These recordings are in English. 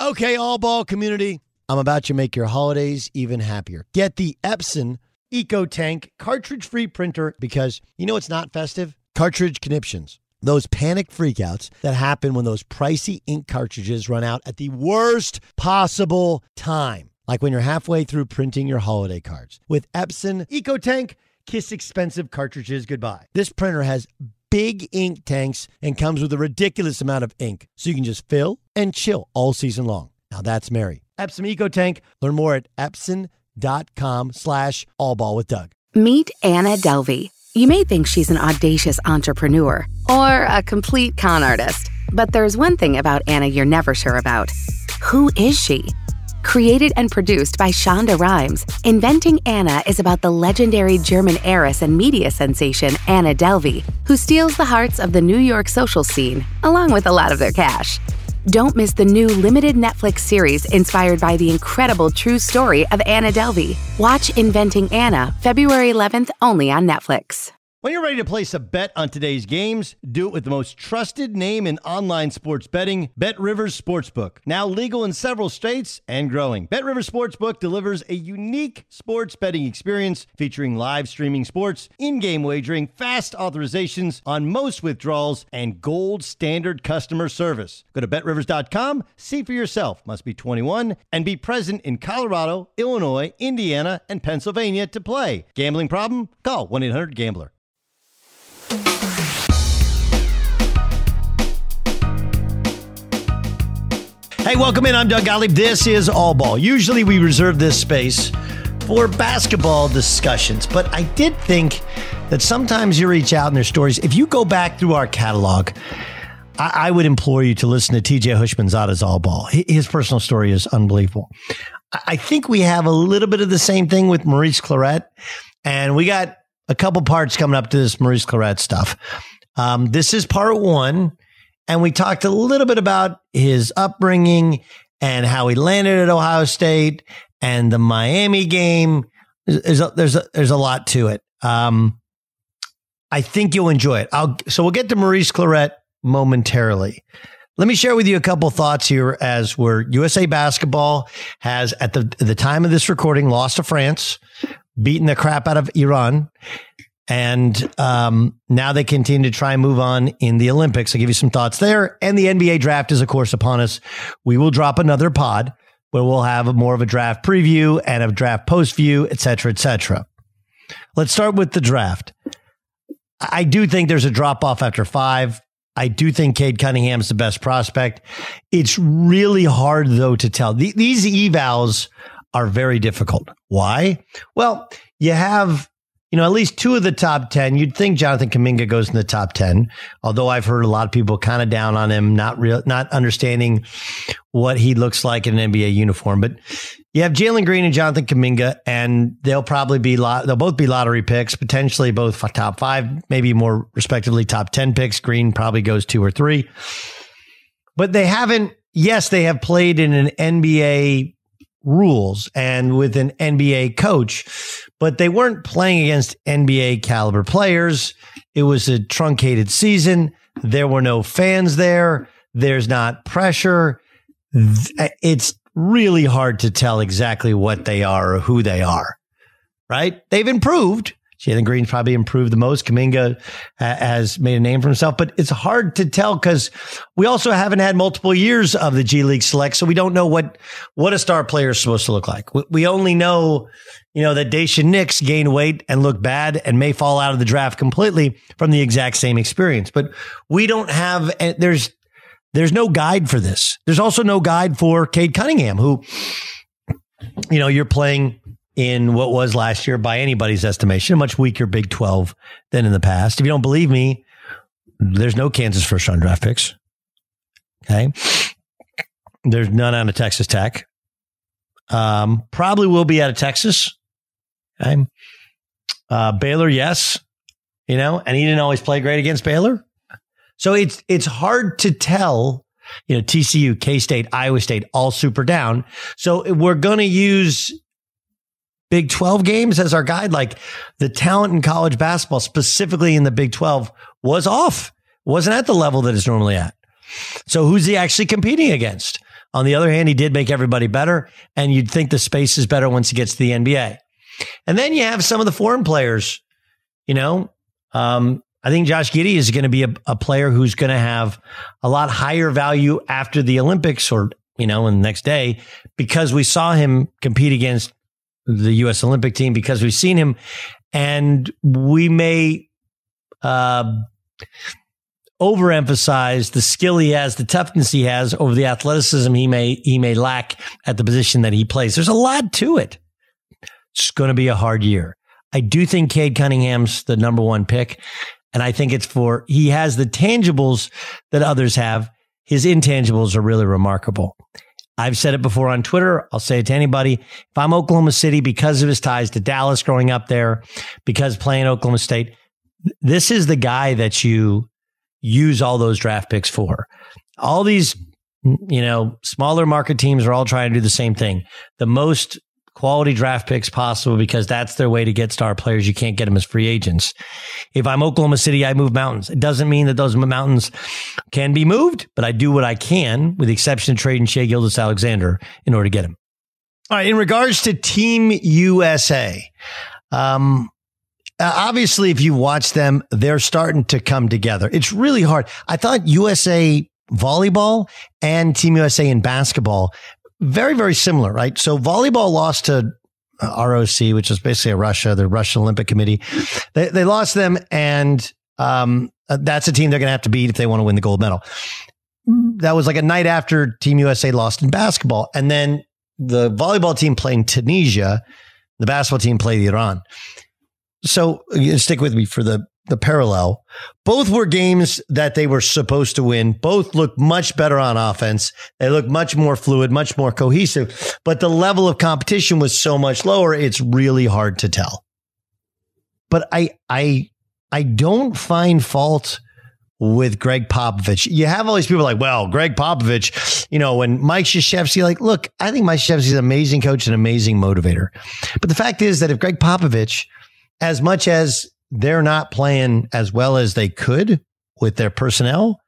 Okay, all ball community, I'm about to make your holidays even happier. Get the Epson Eco Tank cartridge free printer because you know it's not festive? Cartridge conniptions. Those panic freakouts that happen when those pricey ink cartridges run out at the worst possible time, like when you're halfway through printing your holiday cards. With Epson Eco Tank, kiss expensive cartridges goodbye. This printer has big ink tanks and comes with a ridiculous amount of ink, so you can just fill and chill all season long. Now that's Mary. Epson Eco Tank. Learn more at epson.com slash allball with Doug. Meet Anna Delvey. You may think she's an audacious entrepreneur or a complete con artist, but there's one thing about Anna you're never sure about. Who is she? Created and produced by Shonda Rhimes, Inventing Anna is about the legendary German heiress and media sensation Anna Delvey, who steals the hearts of the New York social scene, along with a lot of their cash. Don't miss the new limited Netflix series inspired by the incredible true story of Anna Delvey. Watch Inventing Anna February 11th only on Netflix. When you're ready to place a bet on today's games, do it with the most trusted name in online sports betting, Bet Rivers Sportsbook. Now legal in several states and growing. Bet Rivers Sportsbook delivers a unique sports betting experience featuring live streaming sports, in-game wagering, fast authorizations on most withdrawals, and gold standard customer service. Go to betrivers.com, see for yourself. Must be 21 and be present in Colorado, Illinois, Indiana, and Pennsylvania to play. Gambling problem? Call 1-800-GAMBLER. Hey, welcome in. I'm Doug Gottlieb. This is All Ball. Usually we reserve this space for basketball discussions, but I did think that sometimes you reach out in their stories. If you go back through our catalog, I, I would implore you to listen to TJ Houshmandzadeh's All Ball. His personal story is unbelievable. I think we have a little bit of the same thing with Maurice Clarett, and we got a couple parts coming up to this Maurice Clarett stuff. Um, this is part one. And we talked a little bit about his upbringing and how he landed at Ohio State and the Miami game. There's a, there's a, there's a lot to it. Um, I think you'll enjoy it. I'll, so we'll get to Maurice Clarett momentarily. Let me share with you a couple thoughts here as where USA basketball has at the the time of this recording lost to France, beaten the crap out of Iran, and um, now they continue to try and move on in the Olympics. I'll give you some thoughts there. And the NBA draft is, of course, upon us. We will drop another pod where we'll have more of a draft preview and a draft post view, et cetera, et cetera. Let's start with the draft. I do think there's a drop off after five. I do think Cade Cunningham's the best prospect. It's really hard though to tell. these evals are very difficult. Why? Well, you have you know, at least two of the top 10. You'd think Jonathan Kuminga goes in the top 10, although I've heard a lot of people kind of down on him, not real, not understanding what he looks like in an NBA uniform. But you have Jalen Green and Jonathan Kuminga, and they'll probably be, lot, they'll both be lottery picks, potentially both top five, maybe more respectively top 10 picks. Green probably goes two or three. But they haven't, yes, they have played in an NBA rules and with an NBA coach, but they weren't playing against NBA caliber players. It was a truncated season. There were no fans there. There's not pressure. It's really hard to tell exactly what they are or who they are, right? They've improved. Jalen Green's probably improved the most. Kuminga uh, has made a name for himself, but it's hard to tell because we also haven't had multiple years of the G League select, so we don't know what what a star player is supposed to look like. We only know, you know, that Daishen Nix gained weight and looked bad and may fall out of the draft completely from the exact same experience. But we don't have eh, there's there's no guide for this. There's also no guide for Cade Cunningham, who, you know, you're playing in what was last year, by anybody's estimation, a much weaker Big 12 than in the past. If you don't believe me, there's no Kansas first round draft picks. Okay. There's none out of Texas Tech. Um, probably will be out of Texas. Okay. Uh, Baylor, yes. You know, and he didn't always play great against Baylor. So it's it's hard to tell. You know, TCU, K State, Iowa State, all super down. So we're going to use Big 12 games as our guide, like the talent in college basketball, specifically in the Big 12, was off, wasn't at the level that it's normally at. So who's he actually competing against? On the other hand, he did make everybody better, and you'd think the space is better once he gets to the NBA. And then you have some of the foreign players, you know. Um, I think Josh Giddey is going to be a, a player who's going to have a lot higher value after the Olympics or, you know, in the next day because we saw him compete against the U.S. Olympic team because we've seen him, and we may uh, overemphasize the skill he has, the toughness he has over the athleticism he may he may lack at the position that he plays. There's a lot to it. It's going to be a hard year. I do think Cade Cunningham's the number one pick, and I think it's for he has the tangibles that others have. His intangibles are really remarkable. I've said it before on Twitter. I'll say it to anybody. If I'm Oklahoma City because of his ties to Dallas growing up there, because playing Oklahoma State, this is the guy that you use all those draft picks for. All these, you know, smaller market teams are all trying to do the same thing. The most quality draft picks possible because that's their way to get star players. You can't get them as free agents. If I'm Oklahoma City, I move mountains. It doesn't mean that those mountains can be moved, but I do what I can with the exception of trading Shai Gilgeous-Alexander in order to get him. All right. In regards to Team USA, um, obviously, if you watch them, they're starting to come together. It's really hard. I thought USA volleyball and Team USA in basketball very, very similar, right? So volleyball lost to uh, ROC, which is basically a Russia, the Russian Olympic Committee. They, they lost them, and um, uh, that's a team they're going to have to beat if they want to win the gold medal. That was like a night after Team USA lost in basketball. And then the volleyball team playing Tunisia, the basketball team played Iran. So stick with me for the the parallel. Both were games that they were supposed to win. Both looked much better on offense. They looked much more fluid, much more cohesive, but the level of competition was so much lower. It's really hard to tell. But I, I, I don't find fault with Gregg Popovich. You have all these people like, well, Gregg Popovich, you know, when Mike Krzyzewski, like, look, I think Mike Krzyzewski is an amazing coach and amazing motivator. But the fact is that if Gregg Popovich, as much as they're not playing as well as they could with their personnel,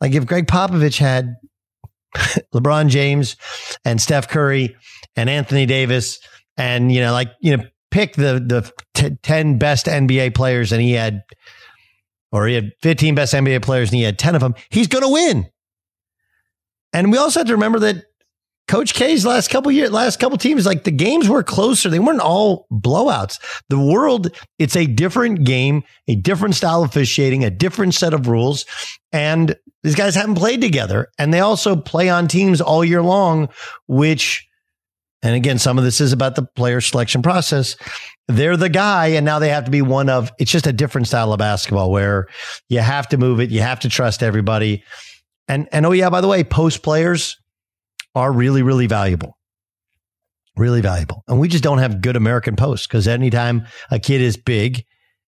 like if Gregg Popovich had LeBron James and Steph Curry and Anthony Davis and, you know, like, you know, pick the, the t- 10 best NBA players and he had or he had 15 best NBA players and he had 10 of them, he's going to win. And we also have to remember that Coach K's last couple years, last couple teams, like the games were closer. They weren't all blowouts. The world, it's a different game, a different style of officiating, a different set of rules. And these guys haven't played together. And they also play on teams all year long, which, and again, some of this is about the player selection process they're the guy and now they have to be one of it's just a different style of basketball where you have to move it you have to trust everybody and and oh yeah by the way post players are really really valuable. Really valuable. And we just don't have good american posts because anytime a kid is big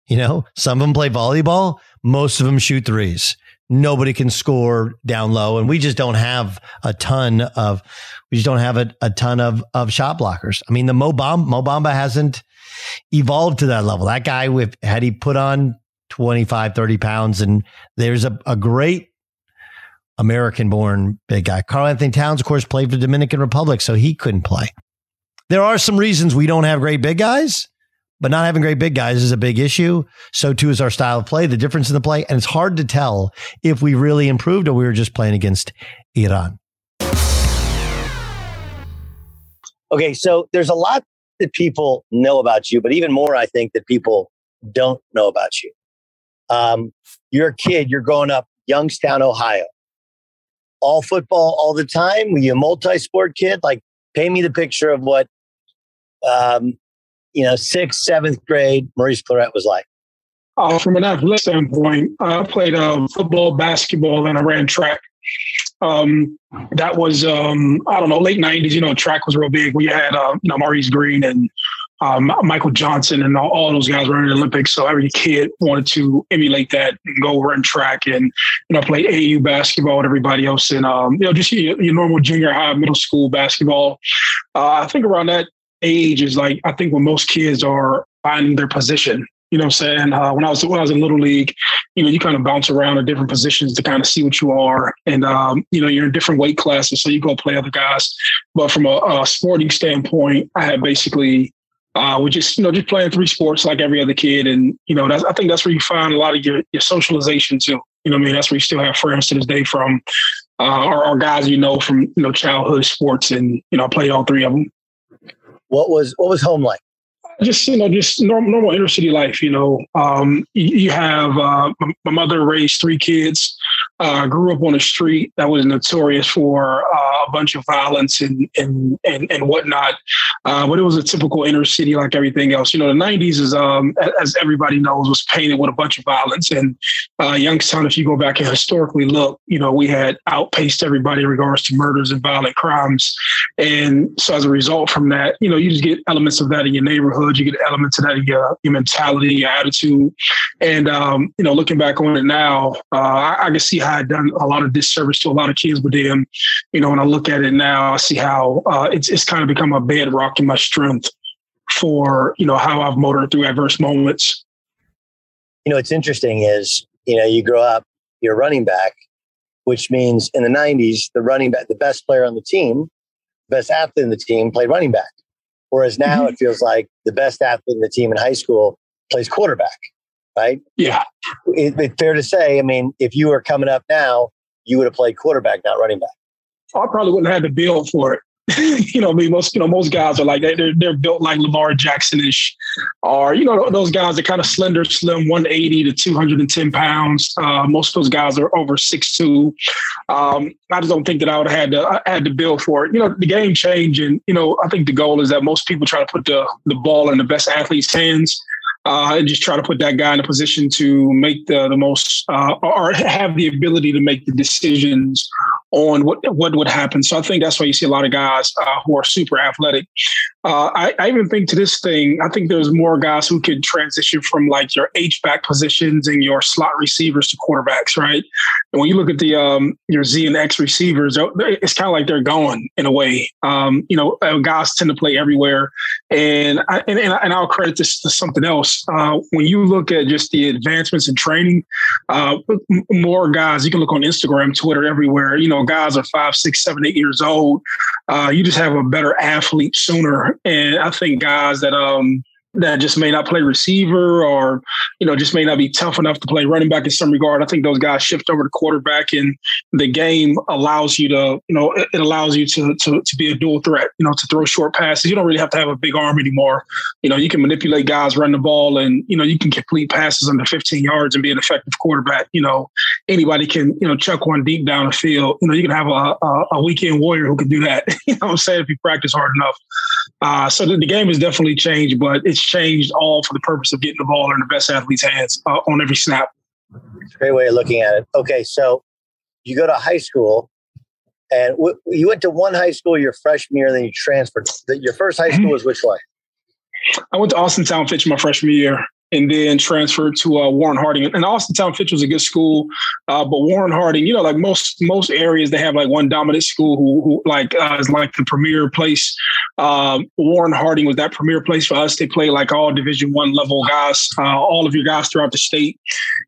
you know some of them play volleyball most of them shoot threes. Nobody can score down low and we just don't have a ton of we just don't have a, a ton of of shot blockers. I mean the mo, Bamba, mo Bamba hasn't evolved to that level. That guy, with had he put on 25, 30 pounds, and there's a, a great American born big guy. Karl-Anthony Towns, of course, played for the Dominican Republic, so he couldn't play. There are some reasons we don't have great big guys, but not having great big guys is a big issue. So too is our style of play, the difference in the play. And it's hard to tell if we really improved or we were just playing against Iran. Okay, so there's a lot that people know about you, but even more, I think that people don't know about you. Um, you're a kid, you're growing up Youngstown, Ohio. All football all the time? Were you a multi sport kid? Like, paint me the picture of what, um, you know, sixth, seventh grade Maurice Clarett was like. Uh, from an athletic standpoint, I played uh, football, basketball, and I ran track. Um, that was um, I don't know late '90s. You know, track was real big. We had uh, you know Maurice Greene and um, Michael Johnson and all, all, those guys were in the Olympics. So every kid wanted to emulate that and go run track and you know play AAU basketball with everybody else and um, you know just your, your, normal junior high, middle school basketball. Uh, I think around that age is like I think when most kids are finding their position. You know, what I'm saying uh, when I was when I was in little league, you know, you kind of bounce around in different positions to kind of see what you are, and um, you know, you're in different weight classes, so you go play other guys. But from a, a sporting standpoint, I had basically uh, we just you know just playing three sports like every other kid, and you know, I think that's where you find a lot of your your socialization too. You know, I mean, that's where you still have friends to this day from, uh, or, or guys you know from you know childhood sports, and you know, I played all three of them. What was what was home like? Just you know just normal, normal inner city life you know um, you, have uh, my mother raised three kids uh, grew up on a street that was notorious for uh, a bunch of violence and and and, and whatnot. Uh, but it was a typical inner city like everything else. You know, the '90s is, um, as everybody knows, was painted with a bunch of violence. And uh, Youngstown, if you go back and historically look, you know, we had outpaced everybody in regards to murders and violent crimes. And so, as a result from that, you know, you just get elements of that in your neighborhood. You get elements of that in your your mentality, your attitude. And um, you know, looking back on it now, uh, I, I can see how I done a lot of disservice to a lot of kids with them. You know, when I look at it now, I see how uh, it's it's kind of become a bedrock in my strength for you know how I've motored through adverse moments. You know, what's interesting is you know you grow up, you're running back, which means in the '90s the running back, the best player on the team, best athlete in the team, played running back. Whereas now mm-hmm. it feels like the best athlete in the team in high school plays quarterback right? Yeah. It, it's fair to say, I mean, if you were coming up now, you would have played quarterback, not running back. I probably wouldn't have had the build for it. you know, I mean, most you know most guys are like they're they're built like Lamar Jackson ish, or you know those guys are kind of slender, slim, one eighty to two hundred and ten pounds. Uh, most of those guys are over six two. Um, I just don't think that I would have had to I had to build for it. You know, the game change, and you know, I think the goal is that most people try to put the the ball in the best athlete's hands uh, and just try to put that guy in a position to make the, the most uh, or have the ability to make the decisions on what what would happen. So I think that's why you see a lot of guys uh, who are super athletic. Uh, I, I, even think to this thing, I think there's more guys who could transition from like your H back positions and your slot receivers to quarterbacks, right? And when you look at the um, your Z and X receivers, it's kind of like they're gone in a way. Um, you know, uh, guys tend to play everywhere, and I, and, and I'll credit this to something else. Uh, when you look at just the advancements in training, uh, more guys you can look on Instagram, Twitter, everywhere. You know, guys are five, six, seven, eight years old. Uh, you just have a better athlete sooner, and I think guys that um that just may not play receiver or, you know, just may not be tough enough to play running back in some regard. I think those guys shift over to quarterback and the game allows you to, you know, it, allows you to, to, to be a dual threat, you know, to throw short passes. You don't really have to have a big arm anymore. You know, you can manipulate guys, run the ball, and, you know, you can complete passes under 15 yards and be an effective quarterback. You know, anybody can, you know, chuck one deep down the field. You know, you can have a, a, a weekend warrior who can do that. you know what I'm saying? If you practice hard enough. Uh, so the, the, game has definitely changed, but it's changed all for the purpose of getting the ball in the best athlete's hands uh, on every snap. Great way of looking at it. Okay, so you go to high school, and w- you went to one high school your freshman year, and then you transferred. Your first high school was which one? I went to Austintown Fitch my freshman year and then transferred to uh, Warren Harding. And Austintown Fitch was a good school, uh, but Warren Harding, you know, like most most areas, they have like one dominant school who, who like uh, is like the premier place. Um, Warren Harding was that premier place for us. They play like all Division One level guys, uh, all of your guys throughout the state,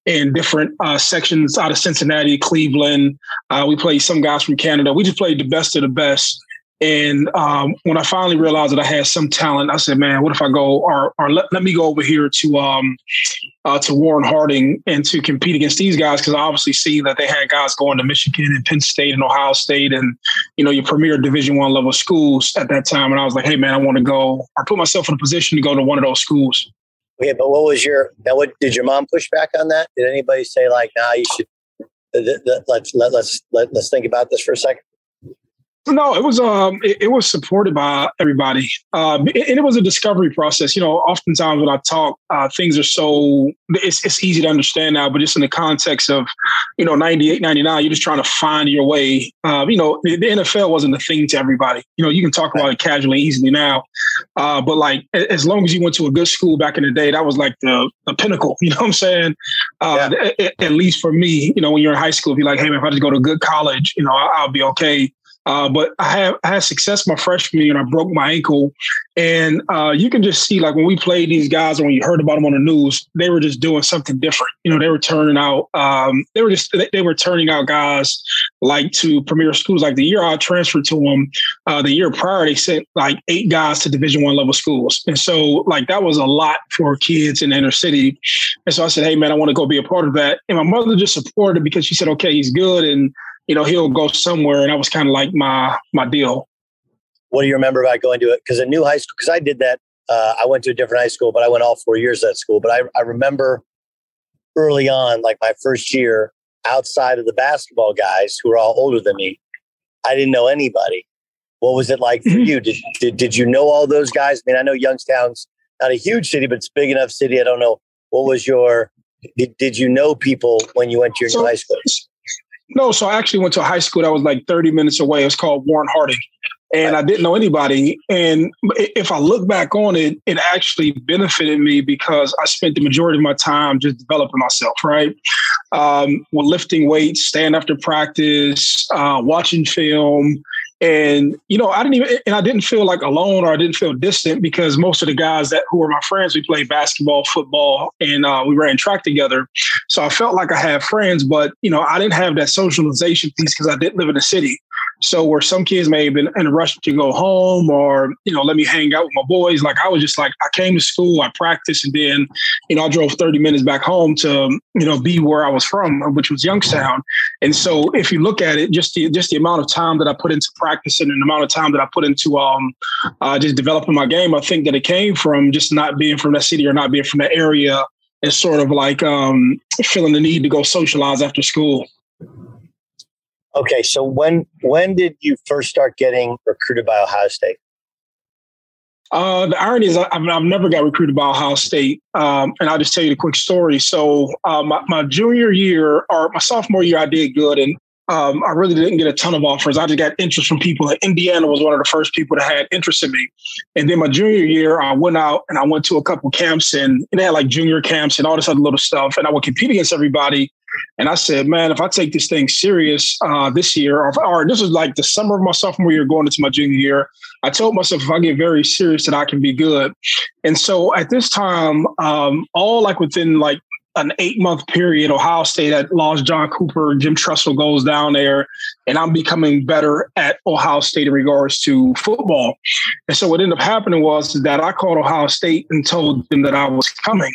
in different uh, sections out of Cincinnati, Cleveland. Uh, we played some guys from Canada. We just played the best of the best. And um, when I finally realized that I had some talent, I said, "Man, what if I go or, or let, let me go over here to um, uh, to Warren Harding and to compete against these guys?" Because I obviously see that they had guys going to Michigan and Penn State and Ohio State and you know your premier Division One level schools at that time. And I was like, "Hey, man, I want to go or put myself in a position to go to one of those schools." Yeah, but what was your now? What did your mom push back on that? Did anybody say like, "Nah, you should"? Let's let, let's let, let's think about this for a second. No, it was um, it, it was supported by everybody, um, and it was a discovery process. You know, oftentimes when I talk, uh, things are so it's it's easy to understand now, but just in the context of, you know, 98, 99, you're just trying to find your way. Uh, you know, the, the, NFL wasn't a thing to everybody. You know, you can talk about it casually, easily now, uh, but like as long as you went to a good school back in the day, that was like the the pinnacle. You know what I'm saying? Uh, yeah. at, at, least for me, you know, when you're in high school, if you're like, hey man, if I just go to a good college, you know, I'll, I'll be okay. Uh, but I had I had success my freshman year, and I broke my ankle. And uh, you can just see, like when we played these guys, when you heard about them on the news, they were just doing something different. You know, they were turning out. Um, they were just they were turning out guys like to premier schools. Like the year I transferred to them, uh, the year prior they sent like eight guys to Division One level schools, and so like that was a lot for kids in the inner city. And so I said, hey man, I want to go be a part of that. And my mother just supported it because she said, okay, he's good and you know, he'll go somewhere. And that was kind of like my my deal. What do you remember about going to it? Because a new high school, because I did that. Uh, I went to a different high school, but I went all four years at school. But I, I remember early on, like my first year, outside of the basketball guys who were all older than me, I didn't know anybody. What was it like for mm-hmm. you? Did, did did you know all those guys? I mean, I know Youngstown's not a huge city, but it's big enough city. I don't know. What was your did, did you know people when you went to your so, new high school? No, so I actually went to a high school that was like 30 minutes away. It was called Warren Harding. And I didn't know anybody. And if I look back on it, it actually benefited me because I spent the majority of my time just developing myself, right? Um, lifting weights, staying after practice, uh, watching film, and you know, I didn't even, and I didn't feel like alone or I didn't feel distant because most of the guys that who were my friends, we played basketball, football, and uh, we ran track together. So I felt like I had friends, but you know, I didn't have that socialization piece because I didn't live in the city. So where some kids may have been in a rush to go home or, you know, let me hang out with my boys. Like I was just like, I came to school, I practiced, and then, you know, I drove 30 minutes back home to, you know, be where I was from, which was Youngstown. And so if you look at it, just the just the amount of time that I put into practicing and the amount of time that I put into um uh, just developing my game, I think that it came from just not being from that city or not being from that area and sort of like um feeling the need to go socialize after school. Okay, so when when did you first start getting recruited by Ohio State? Uh, the irony is, I've, I've, never got recruited by Ohio State, um, and I'll just tell you the quick story. So, uh, my, my, junior year or my sophomore year, I did good, and um, I really didn't get a ton of offers. I just got interest from people. Like Indiana was one of the first people that had interest in me. And then my junior year, I went out and I went to a couple camps and, and they had like junior camps and all this other little stuff. And I would compete against everybody. And I said, man, if I take this thing serious uh, this year, or, or this is like the summer of my sophomore year going into my junior year, I told myself if I get very serious that I can be good. And so at this time, um, all like within like an eight month period, Ohio State had lost John Cooper, Jim Tressel goes down there, and I'm becoming better at Ohio State in regards to football. And so what ended up happening was that I called Ohio State and told them that I was coming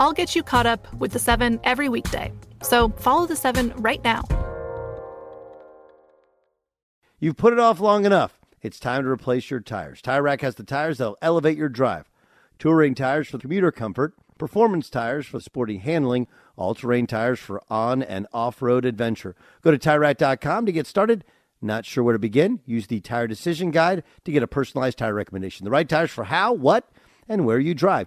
I'll get you caught up with the seven every weekday. So follow the seven right now. You've put it off long enough. It's time to replace your tires. Tire Rack has the tires that'll elevate your drive. Touring tires for commuter comfort, performance tires for sporty handling, all-terrain tires for on and off-road adventure. Go to TireRack.com to get started. Not sure where to begin? Use the Tire Decision Guide to get a personalized tire recommendation. The right tires for how, what, and where you drive.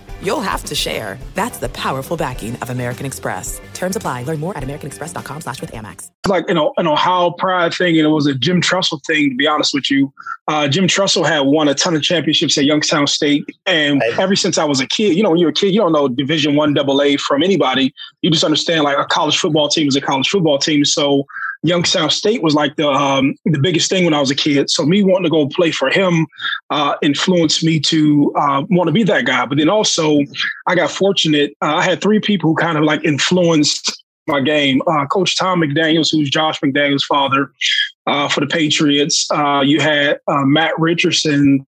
you'll have to share. That's the powerful backing of American Express. Terms apply. Learn more at americanexpress.com slash with Amex. Like, you know, an Ohio pride thing, and it was a Jim Tressel thing, to be honest with you. Uh, Jim Tressel had won a ton of championships at Youngstown State. And ever since I was a kid, you know, when you're a kid, you don't know Division One double A from anybody. You just understand like a college football team is a college football team. So Youngstown State was like the um, the biggest thing when I was a kid. So me wanting to go play for him uh, influenced me to uh, want to be that guy. But then also, I got fortunate. Uh, I had three people who kind of like influenced my game. Uh, Coach Tom McDaniels, who's Josh McDaniels' father uh, for the Patriots. Uh, you had Matt Richardson,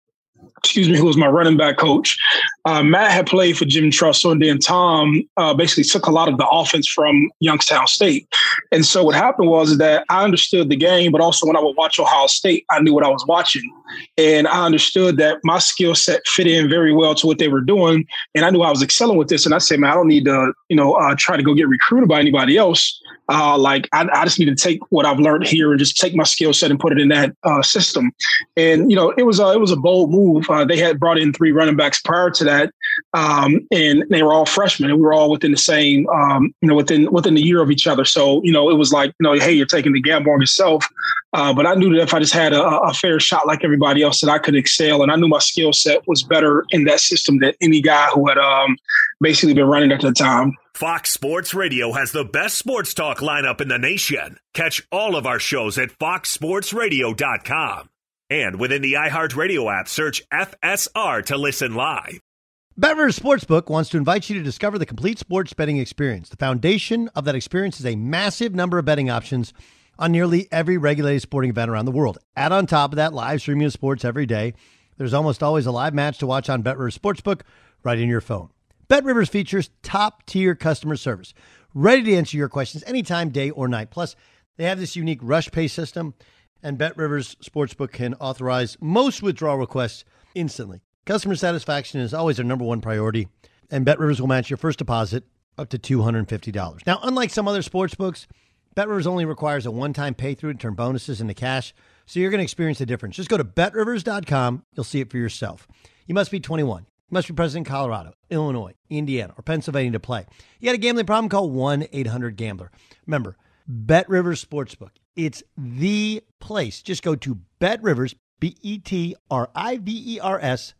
excuse me, who was my running back coach. Uh, Matt had played for Jim Tressel, and then Tom uh, basically took a lot of the offense from Youngstown State. And so what happened was that I understood the game, but also when I would watch Ohio State, I knew what I was watching, and I understood that my skill set fit in very well to what they were doing, and I knew I was excelling with this. And I said, man, I don't need to, you know, uh, try to go get recruited by anybody else. Uh, like I, I, just need to take what I've learned here and just take my skill set and put it in that uh, system. And you know, it was a it was a bold move. Uh, they had brought in three running backs prior to that, um, and they were all freshmen, and we were all within the same, um, you know, within within the year of each other. So you know, it was like, you know, hey, you're taking the gamble on yourself. Uh, but I knew that if I just had a, a, fair shot like everybody else, that I could excel, and I knew my skill set was better in that system than any guy who had um, basically been running at the time. Fox Sports Radio has the best sports talk lineup in the nation. Catch all of our shows at foxsportsradio.com. And within the iHeartRadio app, search FSR to listen live. BetRivers Sportsbook wants to invite you to discover the complete sports betting experience. The foundation of that experience is a massive number of betting options on nearly every regulated sporting event around the world. Add on top of that live streaming of sports every day. There's almost always a live match to watch on BetRivers Sportsbook right in your phone. BetRivers features top tier customer service, ready to answer your questions anytime, day or night. Plus, they have this unique rush pay system, and BetRivers Sportsbook can authorize most withdrawal requests instantly. Customer satisfaction is always our number one priority, and BetRivers will match your first deposit up to $250. Now, unlike some other sports books, BetRivers only requires a one-time pay through to turn bonuses into cash, so you're going to experience the difference. Just go to betrivers.com. You'll see it for yourself. You must be 21 You must be present in Colorado, Illinois, Indiana, or Pennsylvania to play. You got a gambling problem? Call 1 800 Gambler. Remember, Bet Rivers Sportsbook. It's the place. Just go to Bet Rivers, B E T R I V E R S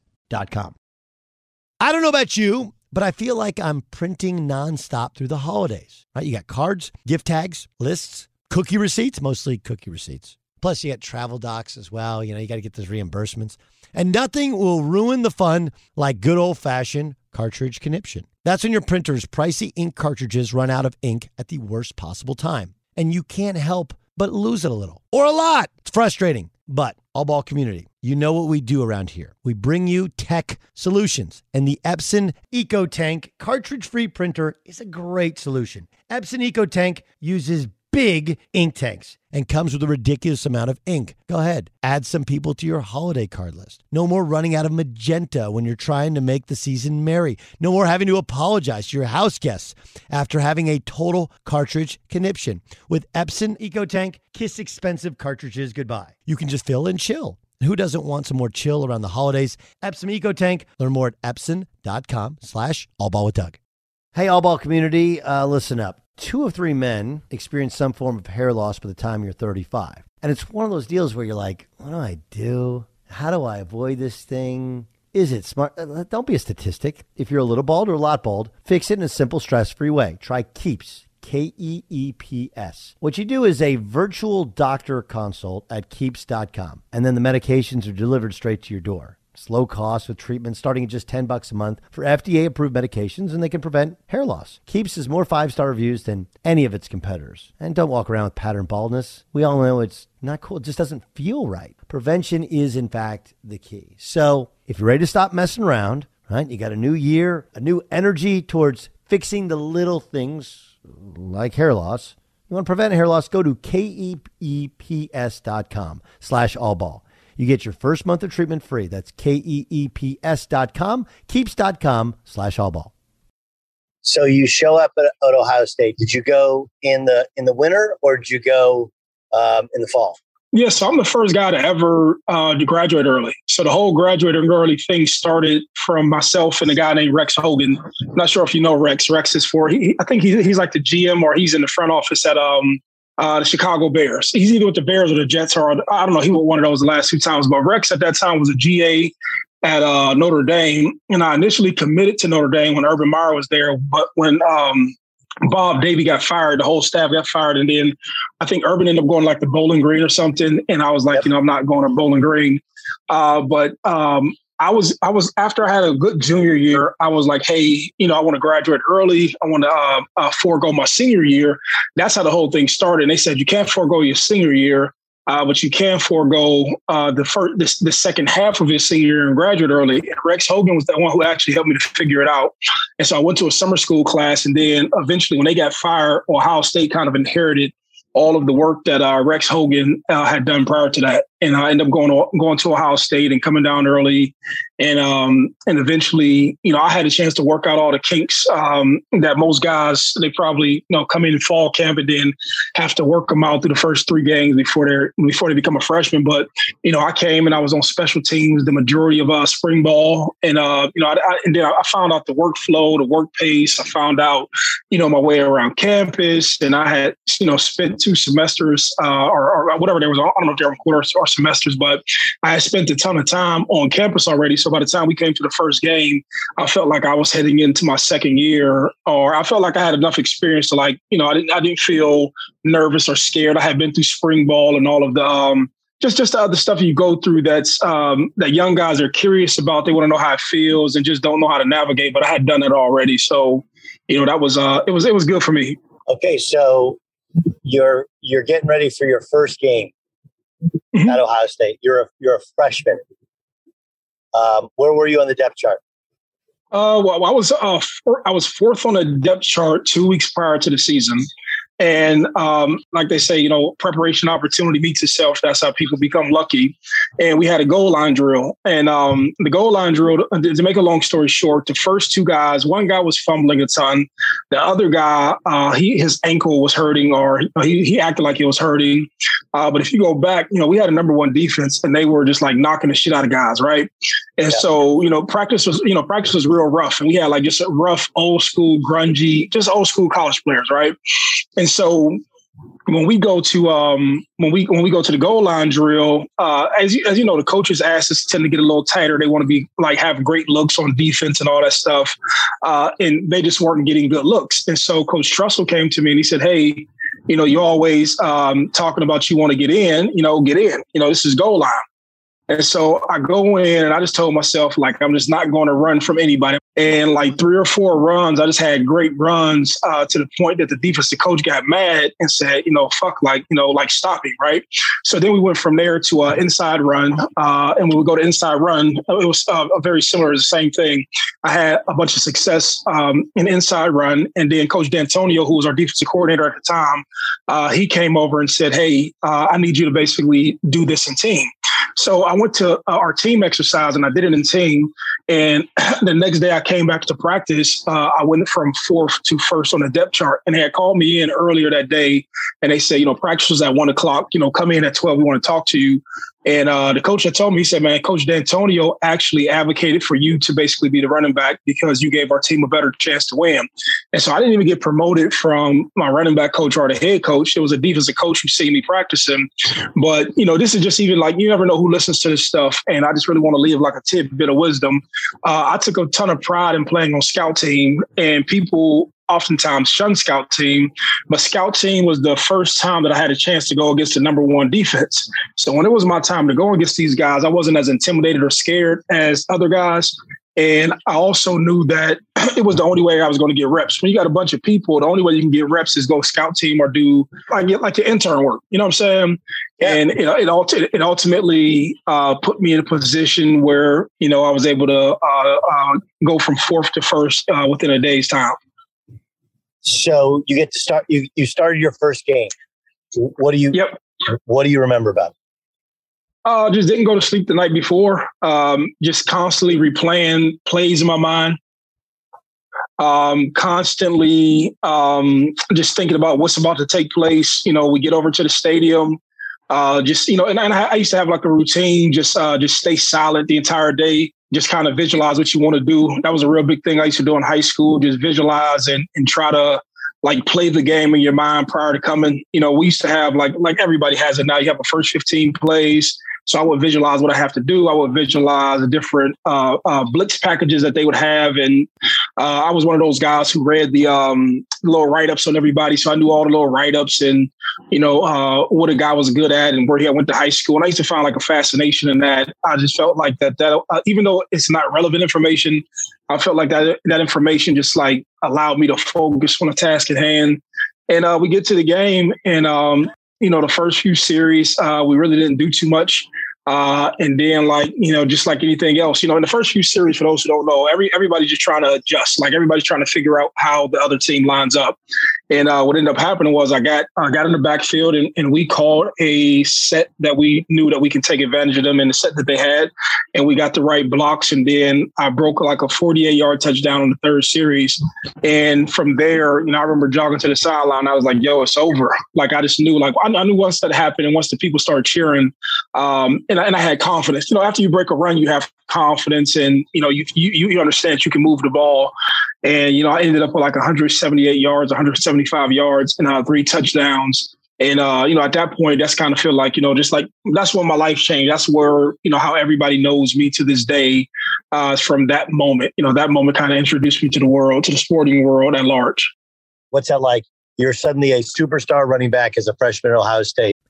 I don't know about you, but I feel like I'm printing nonstop through the holidays. Right? You got cards, gift tags, lists, cookie receipts, mostly cookie receipts. Plus, you got travel docs as well. You know, you got to get those reimbursements. And nothing will ruin the fun like good old fashioned cartridge conniption. That's when your printer's pricey ink cartridges run out of ink at the worst possible time. And you can't help but lose it a little or a lot. It's frustrating. But all ball community, you know what we do around here. We bring you tech solutions, and the Epson EcoTank cartridge free printer is a great solution. Epson EcoTank uses big ink tanks and comes with a ridiculous amount of ink. Go ahead, add some people to your holiday card list. No more running out of magenta when you're trying to make the season merry. No more having to apologize to your house guests after having a total cartridge conniption. With Epson EcoTank, kiss expensive cartridges goodbye. You can just fill and chill. Who doesn't want some more chill around the holidays? Epson EcoTank. Learn more at epson.com slash allball with Doug. Hey, all ball community, uh, listen up two of three men experience some form of hair loss by the time you're 35. And it's one of those deals where you're like, what do I do? How do I avoid this thing? Is it smart? Uh, don't be a statistic. If you're a little bald or a lot bald, fix it in a simple, stress free way. Try Keeps. K E E P S. What you do is a virtual doctor consult at keeps.com, and then the medications are delivered straight to your door. It's low cost with treatment starting at just 10 bucks a month for FDA approved medications and they can prevent hair loss. Keeps has more five-star reviews than any of its competitors. And don't walk around with pattern baldness. We all know it's not cool. It just doesn't feel right. Prevention is in fact the key. So, if you're ready to stop messing around, right? You got a new year, a new energy towards fixing the little things like hair loss. You want to prevent hair loss, go to keeps.com slash allball. You get your first month of treatment free. That's K-E-E-P-S dot com, keeps.com slash allball. So you show up at, at, Ohio State. Did you go in the in the winter or did you go um, in the fall? Yes, yeah, so I'm the first guy to ever uh, to graduate early. So the whole graduating early thing started from myself and a guy named Rex Hogan. I'm not sure if you know Rex. Rex is for he, I think he's, he's like the GM or he's in the front office at um, uh, the Chicago Bears. He's either with the Bears or the Jets, or I don't know. He was one of those the last two times. But Rex at that time was a GA at uh, Notre Dame, and I initially committed to Notre Dame when Urban Meyer was there. But when um, Bob Davie got fired, the whole staff got fired, and then I think Urban ended up going like the Bowling Green or something. And I was like, you know, I'm not going to Bowling Green. Uh, but um, I was I was after I had a good junior year, I was like, hey, you know, I want to graduate early. I want to uh, uh, forego my senior year. That's how the whole thing started. And they said you can't forego your senior year. uh, but you can forego uh, the first, the, the, second half of your senior year and graduate early. And Rex Hogan was the one who actually helped me to figure it out. And so I went to a summer school class, and then eventually, when they got fired, Ohio State kind of inherited all of the work that uh, Rex Hogan uh, had done prior to that, and I end up going to, going to Ohio State and coming down early, and um, and eventually, you know, I had a chance to work out all the kinks um, that most guys they probably you know come in fall camp and then have to work them out through the first three games before they're before they become a freshman. But you know, I came and I was on special teams the majority of uh, spring ball, and uh, you know, I, I, and then I found out the workflow, the work pace. I found out you know my way around campus, and I had you know spent two semesters uh, or, or, whatever there was. I don't know if they were quarters or semesters, but I had spent a ton of time on campus already. So by the time we came to the first game, I felt like I was heading into my second year, or I felt like I had enough experience to like, you know, I didn't I didn't feel nervous or scared. I had been through spring ball and all of the um, just just the other stuff you go through that's um, that young guys are curious about. They want to know how it feels and just don't know how to navigate. But I had done it already, so you know that was uh, it was it was good for me. Okay, so you're you're getting ready for your first game mm-hmm. at Ohio State. You're a you're a freshman. Um, where were you on the depth chart? Uh, well, I was uh, four, I was fourth on the depth chart two weeks prior to the season, and um, like they say, you know, preparation opportunity meets itself. That's how people become lucky. And we had a goal line drill. And um, the goal line drill, to make a long story short, the first two guys, one guy was fumbling a ton. The other guy, uh, he his ankle was hurting or he, he acted like it was hurting. Uh, but if you go back, you know, we had a number one defense and they were just like knocking the shit out of guys, right? And yeah. so, you know, practice was, you know, practice was real rough. And we had like just a rough, old school, grungy, just old school college players, right? And so when we go to um, when we when we go to the goal line drill, uh, as you, as you know, the coaches' asses tend to get a little tighter. They want to be like have great looks on defense and all that stuff, uh, and they just weren't getting good looks. And so Coach Tressel came to me and he said, "Hey, you know, you're always um, talking about you want to get in. You know, get in. You know, this is goal line." And so I go in and I just told myself, like, I'm just not going to run from anybody. And like three or four runs, I just had great runs uh, to the point that the defensive coach got mad and said, you know, fuck, like, you know, like stopping, right? So then we went from there to an inside run. Uh, and we go to inside run, it was uh, very similar, to the same thing. I had a bunch of success um, in inside run. And then Coach Dantonio, who was our defensive coordinator at the time, uh, he came over and said, hey, uh, I need you to basically do this in team. So I went to uh, our team exercise and I did it in team. And the next day I came back to practice. Uh, I went from fourth to first on the depth chart. And they had called me in earlier that day and they said, you know, practice was at one o'clock. You know, come in at 12. We want to talk to you. And uh, the coach had told me, he said, man, Coach Dantonio actually advocated for you to basically be the running back because you gave our team a better chance to win. And so I didn't even get promoted from my running back coach or the head coach. It was a defensive coach who see me practicing. But, you know, this is just even like, you never know who listens to this stuff. And I just really want to leave like a tidbit of wisdom. Uh, I took a ton of pride in playing on scout team and people oftentimes shun scout team, but scout team was the first time that I had a chance to go against the number one defense. So when it was my time to go against these guys, I wasn't as intimidated or scared as other guys. And I also knew that it was the only way I was going to get reps. When you got a bunch of people, the only way you can get reps is go scout team or do like like your intern work. You know what I'm saying? Yeah. And it it, it ultimately uh, put me in a position where you know I was able to uh, uh, go from fourth to first uh, within a day's time. So you get to start. You you started your first game. What do you? Yep. What do you remember about? It? Uh, just didn't go to sleep the night before. Um, just constantly replaying plays in my mind. Um, constantly um, just thinking about what's about to take place. You know, we get over to the stadium. Uh, just you know, and, and, I used to have like a routine. Just uh, just stay silent the entire day just kind of visualize what you want to do. That was a real big thing I used to do in high school. Just visualize and, and try to like play the game in your mind prior to coming. You know, we used to have like like everybody has it now. You have a first 15 plays. So I would visualize what I have to do. I would visualize the different uh, uh, blitz packages that they would have, and uh, I was one of those guys who read the um, little write ups on everybody. So I knew all the little write ups and you know uh, what a guy was good at and where he went to high school. And I used to find like a fascination in that. I just felt like that that uh, even though it's not relevant information, I felt like that that information just like allowed me to focus on the task at hand. And uh, we get to the game, and um, you know, the first few series, uh, we really didn't do too much. Uh, and then like, you know, just like anything else, you know, in the first few series, for those who don't know, every everybody's just trying to adjust. Like everybody's trying to figure out how the other team lines up. And uh, what ended up happening was I got I got in the backfield and, and we called a set that we knew that we can take advantage of them in the set that they had. And we got the right blocks. And then I broke like a 48 yard touchdown on the third series. And from there, you know, I remember jogging to the sideline. I was like, yo, it's over. Like I just knew, like I, knew once that happened and once the people started cheering, um, and, I, and I had confidence. You know, after you break a run, you have confidence and, you know, you, you, you understand you can move the ball. And, you know, I ended up with like 178 yards, 175 yards, and uh, three touchdowns. And, uh, you know, at that point, that's kind of feel like, you know, just like that's when my life changed. That's where, you know, how everybody knows me to this day uh, from that moment. You know, that moment kind of introduced me to the world, to the sporting world at large. What's that like? You're suddenly a superstar running back as a freshman at Ohio State.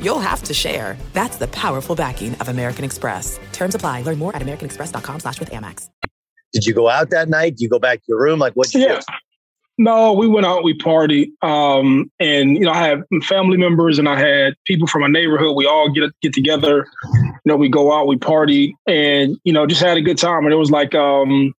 you'll have to share. That's the powerful backing of American Express. Terms apply. Learn more at americanexpress.com slash with Amex. Did you go out that night? Did you go back to your room? Like what did you yeah. do? No, we went out, we partied. Um, and, you know, I had family members and I had people from my neighborhood. We all get get together. You know, we go out, we party and, you know, just had a good time. And it was like, um,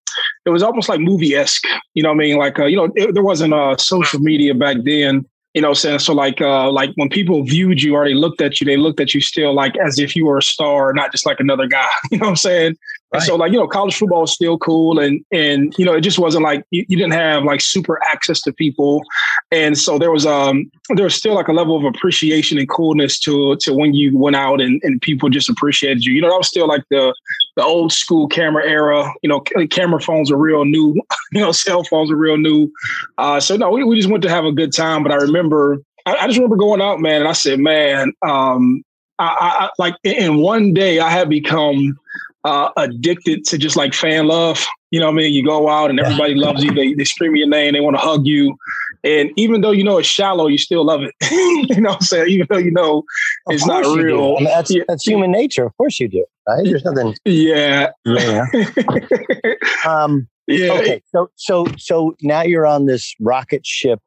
it was almost like movie esque, you know what I mean? Like, uh, you know, it, there wasn't uh, social media back then, you know what I'm saying? So like, uh, like when people viewed you or they looked at you, they looked at you still like as if you were a star, not just like another guy, you know what I'm saying? And so like, you know, college football was still cool and and you know, it just wasn't like you, you, didn't have like super access to people. And so there was um there was still like a level of appreciation and coolness to to when you went out and, and people just appreciated you. You know, that was still like the the old school camera era. You know, camera phones are real new, you know, cell phones are real new. Uh so no, we, we just went to have a good time. But I remember I, I just remember going out, man, and I said, man, um, I, I, like in one day I had become uh, addicted to just like fan love. You know what I mean? You go out and everybody loves you. They, they scream your name. They want to hug you. And even though you know it's shallow, you still love it. you know what I'm saying? Even though you know it's not real. I mean, that's, yeah. that's human nature. Of course you do. Right? There's nothing. Yeah. Yeah. um, yeah. Okay. So, so, so now you're on this rocket ship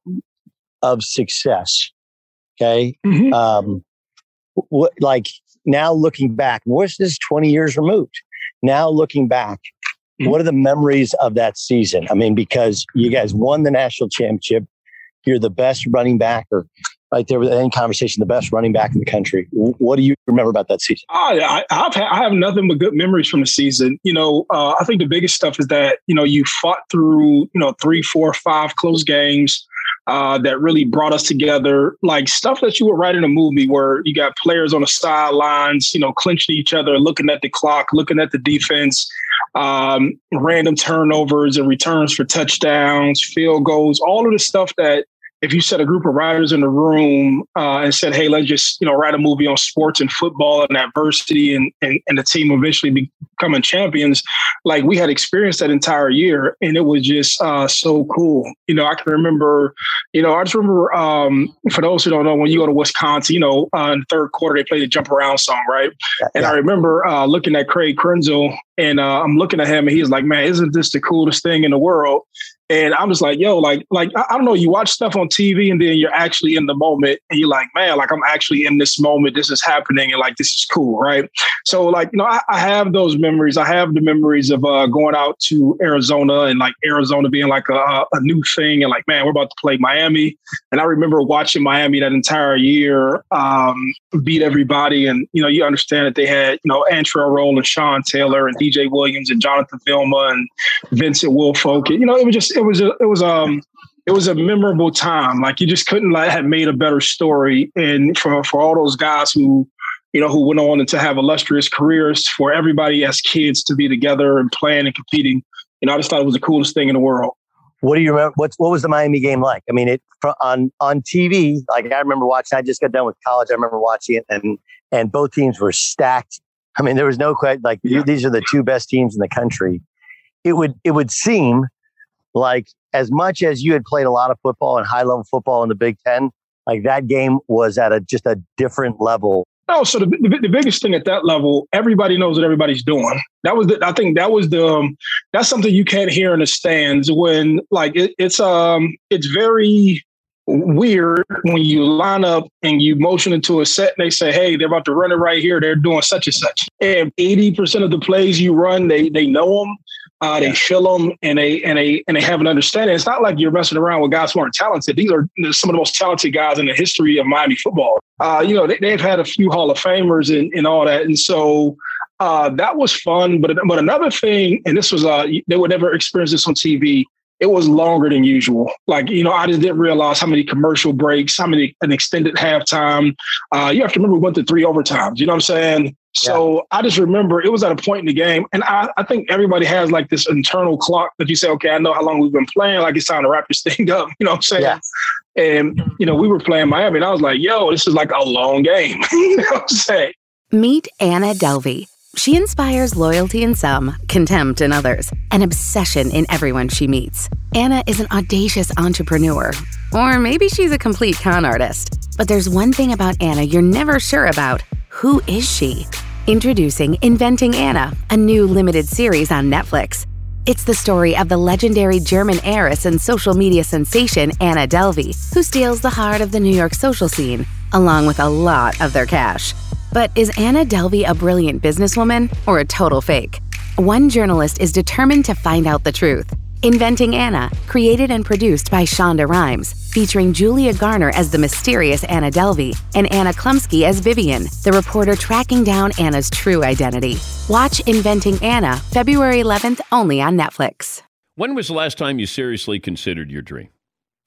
of success. Okay. Mm-hmm. Um, what, like now looking back, what's this 20 years removed? Now looking back, mm-hmm. what are the memories of that season? I mean, because you guys won the national championship, you're the best running back, or right there with any conversation, the best running back in the country. What do you remember about that season? Oh, I, I've had, I have nothing but good memories from the season. You know, uh, I think the biggest stuff is that you know you fought through you know three, four, five close games uh, that really brought us together. Like stuff that you would write in a movie where you got players on the sidelines, you know, clinching each other, looking at the clock, looking at the defense, um, random turnovers and returns for touchdowns, field goals, all of the stuff that if you set a group of writers in the room uh, and said, "Hey, let's just you know write a movie on sports and football and adversity and and, and the team eventually becoming champions," like we had experienced that entire year, and it was just uh, so cool. You know, I can remember. You know, I just remember um, for those who don't know, when you go to Wisconsin, you know, uh, in the third quarter they play the jump around song, right? Yeah, and I remember uh, looking at Craig Krenzel, and uh, I'm looking at him, and he's like, "Man, isn't this the coolest thing in the world?" And I'm just like, yo, like, like I, don't know. You watch stuff on TV, and then you're actually in the moment, and you're like, man, like I'm actually in this moment. This is happening, and like this is cool, right? So, like, you know, I, I have those memories. I have the memories of uh, going out to Arizona and like Arizona being like a, a new thing, and like, man, we're about to play Miami. And I remember watching Miami that entire year um, beat everybody, and you know, you understand that they had you know Antrel Rolle and Sean Taylor and DJ Williams and Jonathan Vilma and Vincent Wilfork. You know, it was just it was a, it was um it was a memorable time. Like you just couldn't like have made a better story. And for for all those guys who you know who went on to have illustrious careers, for everybody as kids to be together and playing and competing, you know, I just thought it was the coolest thing in the world. What do you remember? What what was the Miami game like? I mean, it on on TV. Like I remember watching. I just got done with college. I remember watching it, and and both teams were stacked. I mean, there was no question. Like yeah. these are the two best teams in the country. It would it would seem like as much as you had played a lot of football and high level football in the Big Ten, like that game was at a just a different level. No, so the, the, the biggest thing at that level, everybody knows what everybody's doing. That was the, I think that was the, um, that's something you can't hear in the stands when like it, it's, um, it's very weird when you line up and you motion into a set and they say, hey, they're about to run it right here. They're doing such and such. And 80% of the plays you run, they, they know them. Uh, they feel them and they and they and they have an understanding. It's not like you're messing around with guys who aren't talented. These are some of the most talented guys in the history of Miami football. Uh, you know, they, have had a few Hall of Famers and, and all that, and so uh, that was fun. But but another thing, and this was uh, they would never experience this on TV it was longer than usual. Like, you know, I just didn't realize how many commercial breaks, how many an extended halftime. Uh, you have to remember we went to three overtimes. You know what I'm saying? So yeah. I just remember it was at a point in the game, and I, I think everybody has like this internal clock that you say, okay, I know how long we've been playing. Like it's time to wrap this thing up. You know what I'm saying? Yeah. And you know, we were playing Miami, and I was like, yo, this is like a long game. you know what I'm saying? Meet Anna Delvey. She inspires loyalty in some, contempt in others, and obsession in everyone she meets. Anna is an audacious entrepreneur, or maybe she's a complete con artist. But there's one thing about Anna you're never sure about who is she? Introducing Inventing Anna, a new limited series on Netflix. It's the story of the legendary German heiress and social media sensation Anna Delvey, who steals the heart of the New York social scene, along with a lot of their cash. But is Anna Delvey a brilliant businesswoman or a total fake? One journalist is determined to find out the truth. Inventing Anna, created and produced by Shonda Rhimes, featuring Julia Garner as the mysterious Anna Delvey and Anna Chlumsky as Vivian, the reporter tracking down Anna's true identity. Watch Inventing Anna February 11th only on Netflix. When was the last time you seriously considered your dream?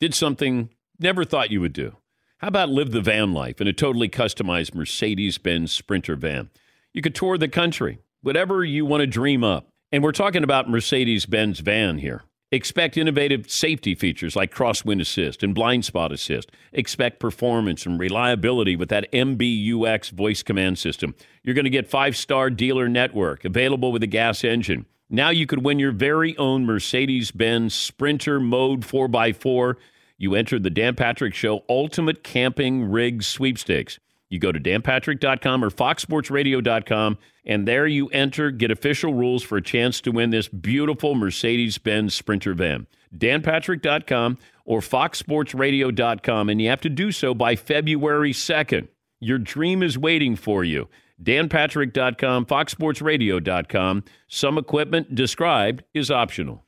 Did something never thought you would do? How about live the van life in a totally customized Mercedes Benz Sprinter van? You could tour the country, whatever you want to dream up. And we're talking about Mercedes Benz van here. Expect innovative safety features like crosswind assist and blind spot assist. Expect performance and reliability with that MBUX voice command system. You're going to get five star dealer network available with a gas engine. Now you could win your very own Mercedes Benz Sprinter Mode 4x4. You enter the Dan Patrick Show Ultimate Camping Rig Sweepstakes. You go to danpatrick.com or foxsportsradio.com, and there you enter, get official rules for a chance to win this beautiful Mercedes Benz Sprinter van. danpatrick.com or foxsportsradio.com, and you have to do so by February 2nd. Your dream is waiting for you. danpatrick.com, foxsportsradio.com. Some equipment described is optional.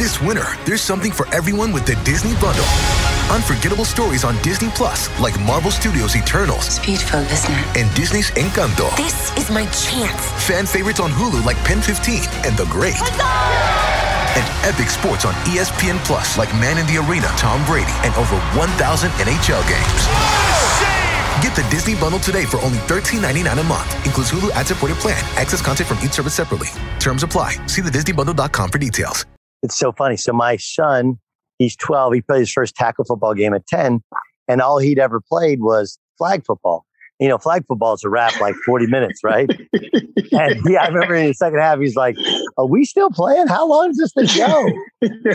This winter, there's something for everyone with the Disney Bundle. Unforgettable stories on Disney Plus, like Marvel Studios' Eternals. It's beautiful, isn't it? And Disney's Encanto. This is my chance. Fan favorites on Hulu like Pen 15 and The Great. And epic sports on ESPN Plus like Man in the Arena, Tom Brady, and over 1,000 NHL games. Get the Disney Bundle today for only $13.99 a month. Includes Hulu ad-supported plan. Access content from each service separately. Terms apply. See the DisneyBundle.com for details. It's so funny. So my son, he's 12. He played his first tackle football game at 10, and all he'd ever played was flag football. You know, flag football is a wrap like 40 minutes, right? and yeah, I remember in the second half, he's like, "Are we still playing? How long is this thing go?"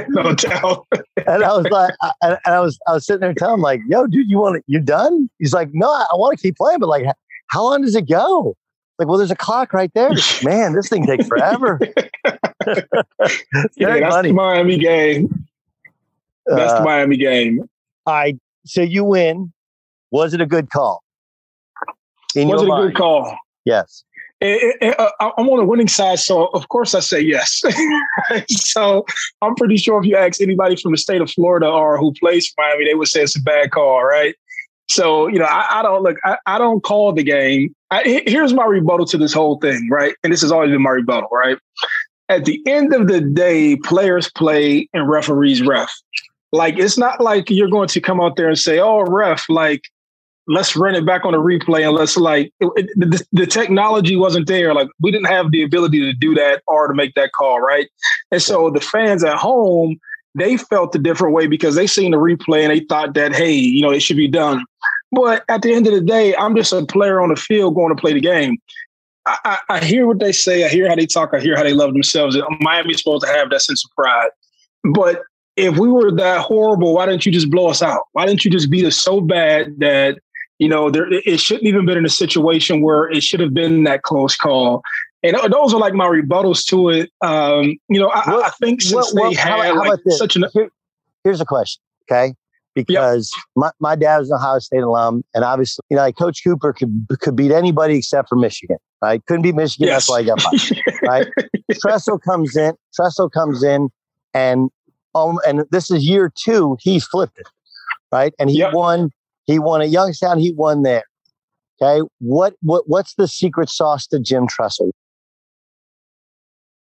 no doubt. and I was like, I, and I was, I was sitting there telling him, like, "Yo, dude, you want it? You done?" He's like, "No, I, I want to keep playing, but like, how long does it go?" Like, well, there's a clock right there. Man, this thing takes forever. yeah, that's funny. the Miami game. That's Uh, the Miami game. I so you win. Was it a good call? In Was it your a good call? Yes. Eh, eh, eh, uh, I'm on the winning side, so of course I say yes. so I'm pretty sure if you ask anybody from the state of Florida or who plays for Miami, they would say it's a bad call, right? So you know, I, I don't look. I, I don't call the game. I, here's my rebuttal to this whole thing, right? And this has always been my rebuttal, right? At the end of the day, players play and referees ref. Like it's not like you're going to come out there and say, "Oh, ref, like let's run it back on a replay and let's like it, it- the, the technology wasn't there like we didn't have the ability to do that or to make that call right and so the fans at home they felt a different way because they seen the replay and they thought that hey you know it should be done. But at the end of the day i'm just a player on the field going to play the game. I, I, I hear what they say. I hear how they talk. I hear how they love themselves. Miami's supposed to have that sense of pride. But if we were that horrible, why didn't you just blow us out? Why didn't you just beat us so bad that you know there it shouldn't even been in a situation where it should have been that close call? And those are like my rebuttals to it. Um, you know, I, I think since Well, well, they how had how like this? such an Here- here's a question, okay? Because my, my dad was an Ohio State alum, and obviously, you know, like Coach Cooper could could beat anybody except for Michigan, right? Couldn't beat Michigan, Yes. that's why he got fired, right? Tressel comes in, Tressel comes in, and um, and this is year two, he flipped it, right? And he won, he won at Youngstown, he won there. Okay, what what what's the secret sauce to Jim Tressel?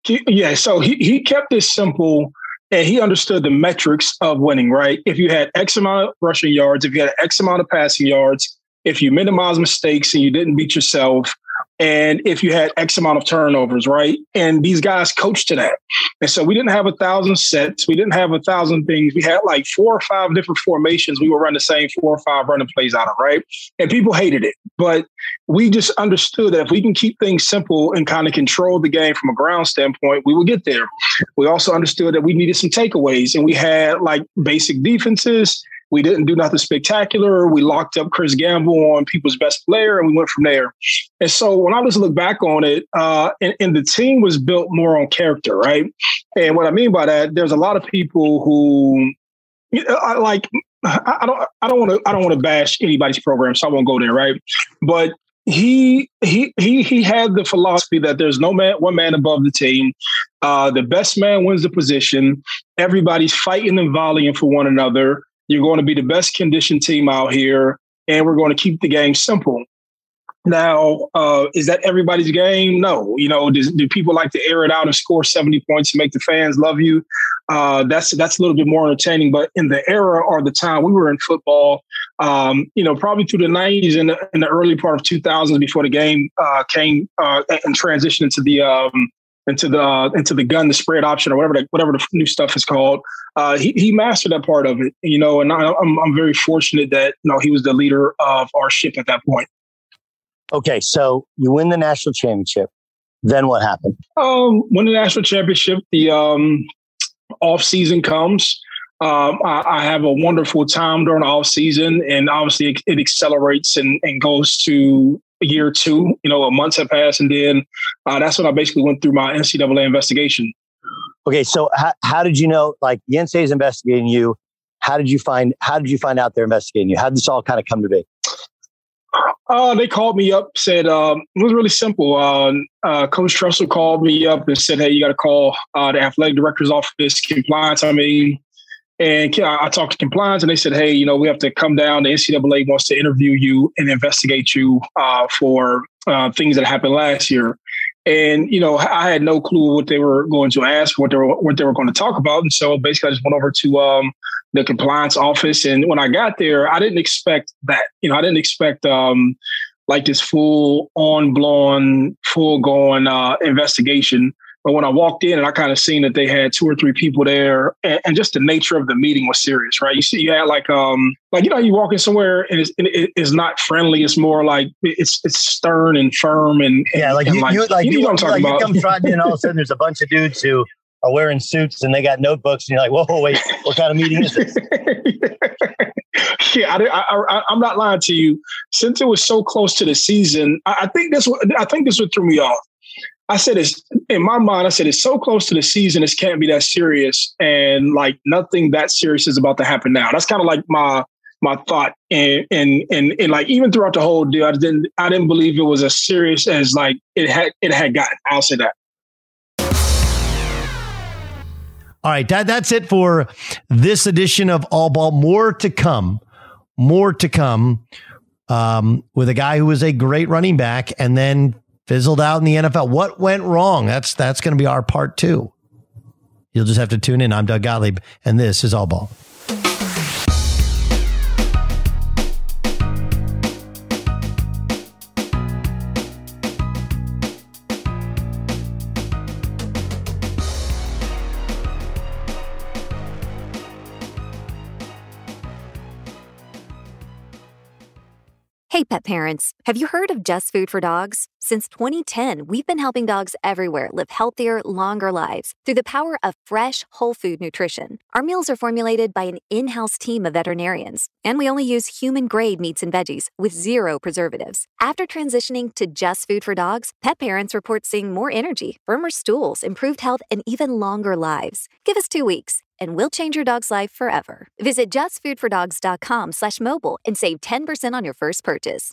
Yeah, so he, he kept it simple and he understood the metrics of winning, right? If you had X amount of rushing yards, if you had X amount of passing yards, if you minimize mistakes and you didn't beat yourself, and if you had X amount of turnovers, right? And these guys coached to that. And so we didn't have a thousand sets. We didn't have a thousand things. We had like four or five different formations. We would run the same four or five running plays out of, right? And people hated it. But we just understood that if we can keep things simple and kind of control the game from a ground standpoint, we would get there. We also understood that we needed some takeaways and we had like basic defenses. We didn't do nothing spectacular. We locked up Chris Gamble on people's best player and we went from there. And so when I just look back on it, uh, and, and the team was built more on character, right? And what I mean by that, there's a lot of people who I like I I don't I don't want to I don't want to bash anybody's program, so I won't go there, right? But he he he he had the philosophy that there's no man one man above the team. Uh, the best man wins the position. Everybody's fighting and volleying for one another. You're going to be the best conditioned team out here, and we're going to keep the game simple. Now, uh, is that everybody's game? No. You know, do, do, people like to air it out and score 70 points to make the fans love you? Uh, that's that's a little bit more entertaining. But in the era or the time we were in football, um, you know, probably through the 90s and the, in the early part of 2000s before the game uh, came uh, and transitioned into the um, into the uh, into the gun, the spread option, or whatever the, whatever the new stuff is called. Uh, he he mastered that part of it, you know, and I, I'm I'm very fortunate that you know he was the leader of our ship at that point. Okay, so you win the national championship. Then what happened? Um, win the national championship. The um, off season comes. Um, I, I, have a wonderful time during the off season, and obviously it, it, accelerates and, and goes to year two. You know, a month had passed, and then uh, that's when I basically went through my NCAA investigation. Okay, so how, how did you know? Like the NCAA is investigating you. How did you find? How did you find out they're investigating you? How did this all kind of come to be? Uh, they called me up, said um, it was really simple. Uh, uh, Coach Tressel called me up and said, "Hey, you got to call uh, the athletic director's office, compliance. I mean, and I talked to compliance, and they said, "Hey, you know, we have to come down. The NCAA wants to interview you and investigate you uh, for uh, things that happened last year." And you know, I had no clue what they were going to ask, what they were what they were going to talk about, and so basically, I just went over to um, the compliance office. And when I got there, I didn't expect that. You know, I didn't expect um, like this full on blown, full going uh, investigation. But when I walked in and I kind of seen that they had two or three people there, and, and, just the nature of the meeting was serious, right? You see, you had like, um, like you know, you walk in somewhere and it's, it, it's not friendly. It's more like it's it's stern and firm and, and yeah, like and you, like, you, like you, you, know what I'm talking like about. You come trotting in, all of a sudden there's a bunch of dudes who are wearing suits and they got notebooks, and you're like, whoa, wait, what kind of meeting is this? yeah, I, am not lying to you. Since it was so close to the season, I, I think this. I think this would throw me off. I said it's in my mind. I said it's so close to the season. This can't be that serious, and like nothing that serious is about to happen now. That's kind of like my my thought, and and and and like even throughout the whole deal, I didn't I didn't believe it was as serious as like it had it had gotten. I'll say that. All right, that, that's it for this edition of All Ball. More to come. More to come um, with a guy who was a great running back and then fizzled out in the NFL. What went wrong? That's that's going to be our part two. You'll just have to tune in. I'm Doug Gottlieb, and this is All Ball. Hey, pet parents, have you heard of Just Food for Dogs? Since 2010, we've been helping dogs everywhere live healthier, longer lives through the power of fresh, whole food nutrition. Our meals are formulated by an in house team of veterinarians, and we only use human grade meats and veggies with zero preservatives. After transitioning to Just Food for Dogs, pet parents report seeing more energy, firmer stools, improved health, and even longer lives. Give us two weeks and we'll change your dog's life forever. Visit justfoodfordogs.com slash mobile and save 10% on your first purchase.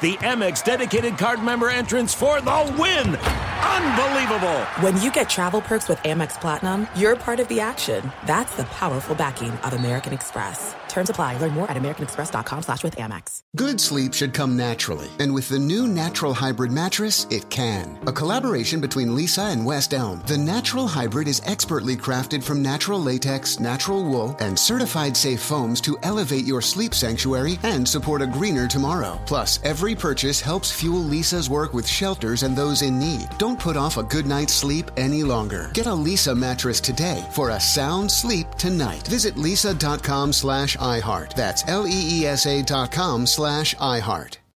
The Amex dedicated card member entrance for the win! Unbelievable! When you get travel perks with Amex Platinum, you're part of the action. That's the powerful backing of American Express. Terms apply. Learn more at americanexpress.com slash with Amex. Good sleep should come naturally. And with the new Natural Hybrid mattress, it can. A collaboration between Leesa and West Elm. The Natural Hybrid is expertly crafted from natural latex, natural wool, and certified safe foams to elevate your sleep sanctuary and support a greener tomorrow. Plus, every purchase helps fuel Leesa's work with shelters and those in need. Don't put off a good night's sleep any longer. Get a Leesa mattress today for a sound sleep tonight. Visit leesa.com slash iHeart. That's L E E S A dot com slash iHeart.